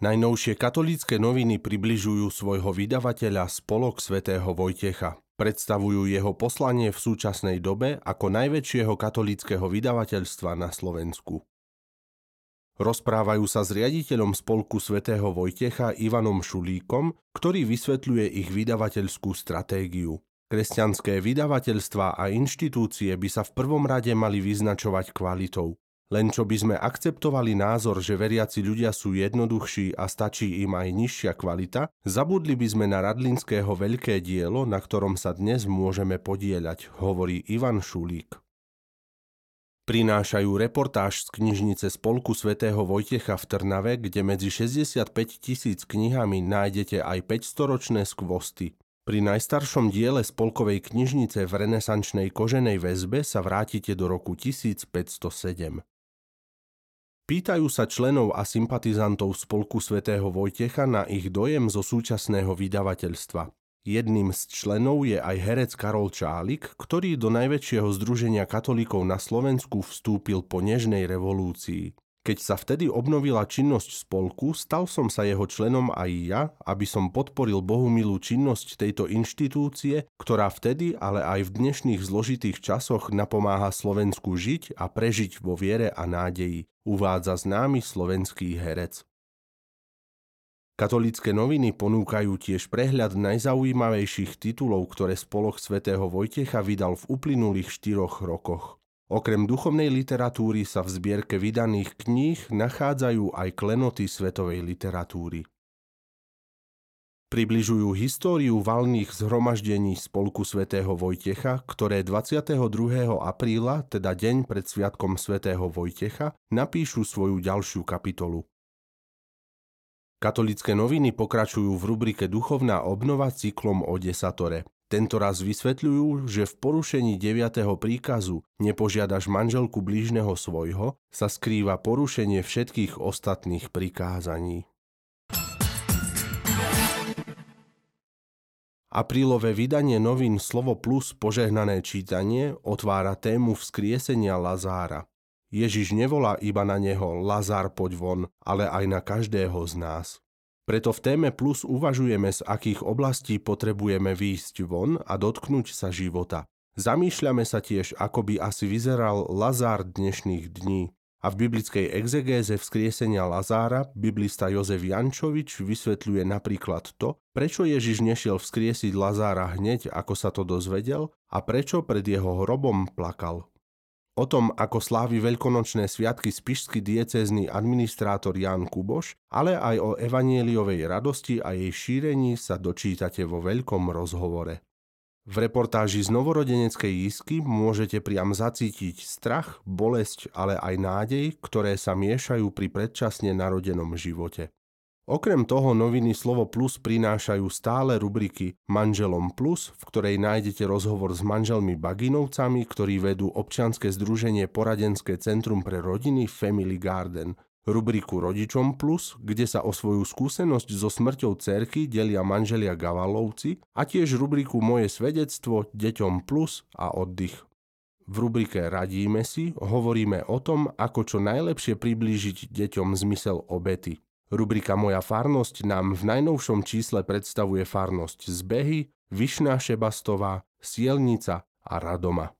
Najnovšie katolícke noviny približujú svojho vydavateľa Spolok svätého Vojtecha. Predstavujú jeho poslanie v súčasnej dobe ako najväčšieho katolíckého vydavateľstva na Slovensku. Rozprávajú sa s riaditeľom spolku svätého Vojtecha Ivanom Šulíkom, ktorý vysvetľuje ich vydavateľskú stratégiu. Kresťanské vydavateľstva a inštitúcie by sa v prvom rade mali vyznačovať kvalitou. Len čo by sme akceptovali názor, že veriaci ľudia sú jednoduchší a stačí im aj nižšia kvalita, zabudli by sme na Radlinského veľké dielo, na ktorom sa dnes môžeme podieľať, hovorí Ivan Šulík. Prinášajú reportáž z knižnice Spolku svätého Vojtecha v Trnave, kde medzi 65 tisíc knihami nájdete aj 500-ročné skvosty. Pri najstaršom diele spolkovej knižnice v renesančnej koženej väzbe sa vrátite do roku 1507. Pýtajú sa členov a sympatizantov spolku svätého Vojtecha na ich dojem zo súčasného vydavateľstva. Jedným z členov je aj herec Karol Čálik, ktorý do najväčšieho združenia katolíkov na Slovensku vstúpil po nežnej revolúcii. Keď sa vtedy obnovila činnosť spolku, stal som sa jeho členom aj ja, aby som podporil bohumilú činnosť tejto inštitúcie, ktorá vtedy, ale aj v dnešných zložitých časoch napomáha Slovensku žiť a prežiť vo viere a nádeji, uvádza známy slovenský herec. Katolícke noviny ponúkajú tiež prehľad najzaujímavejších titulov, ktoré spolok svätého Vojtecha vydal v uplynulých štyroch rokoch. Okrem duchovnej literatúry sa v zbierke vydaných kníh nachádzajú aj klenoty svetovej literatúry. Približujú históriu valných zhromaždení Spolku svätého Vojtecha, ktoré 22. apríla, teda deň pred sviatkom svätého Vojtecha, napíšu svoju ďalšiu kapitolu. Katolické noviny pokračujú v rubrike Duchovná obnova cyklom o desatore. Tento raz vysvetľujú, že v porušení 9. príkazu nepožiadaš manželku blížneho svojho sa skrýva porušenie všetkých ostatných prikázaní. Aprílové vydanie novín Slovo Plus požehnané čítanie otvára tému vzkriesenia Lazára. Ježiš nevolá iba na neho Lazár poď von, ale aj na každého z nás. Preto v téme Plus uvažujeme, z akých oblastí potrebujeme výjsť von a dotknúť sa života. Zamýšľame sa tiež, ako by asi vyzeral Lazár dnešných dní. A v biblickej exegéze vzkriesenia Lazára biblista Jozef Jančovič vysvetľuje napríklad to, prečo Ježiš nešiel vzkriesiť Lazára hneď, ako sa to dozvedel a prečo pred jeho hrobom plakal. O tom, ako slávi veľkonočné sviatky spišský diecézny administrátor Ján Kuboš, ale aj o evanieliovej radosti a jej šírení sa dočítate vo veľkom rozhovore. V reportáži z novorodeneckej isky môžete priam zacítiť strach, bolesť, ale aj nádej, ktoré sa miešajú pri predčasne narodenom živote. Okrem toho noviny Slovo Plus prinášajú stále rubriky Manželom Plus, v ktorej nájdete rozhovor s manželmi Baginovcami, ktorí vedú občianske združenie Poradenské centrum pre rodiny Family Garden, rubriku Rodičom Plus, kde sa o svoju skúsenosť so smrťou cerky delia manželia Gavalovci a tiež rubriku Moje svedectvo, Deťom Plus a oddych. V rubrike Radíme si hovoríme o tom, ako čo najlepšie priblížiť deťom zmysel obety. Rubrika Moja farnosť nám v najnovšom čísle predstavuje farnosť Zbehy, Vyšná Šebastová, Sielnica a Radoma.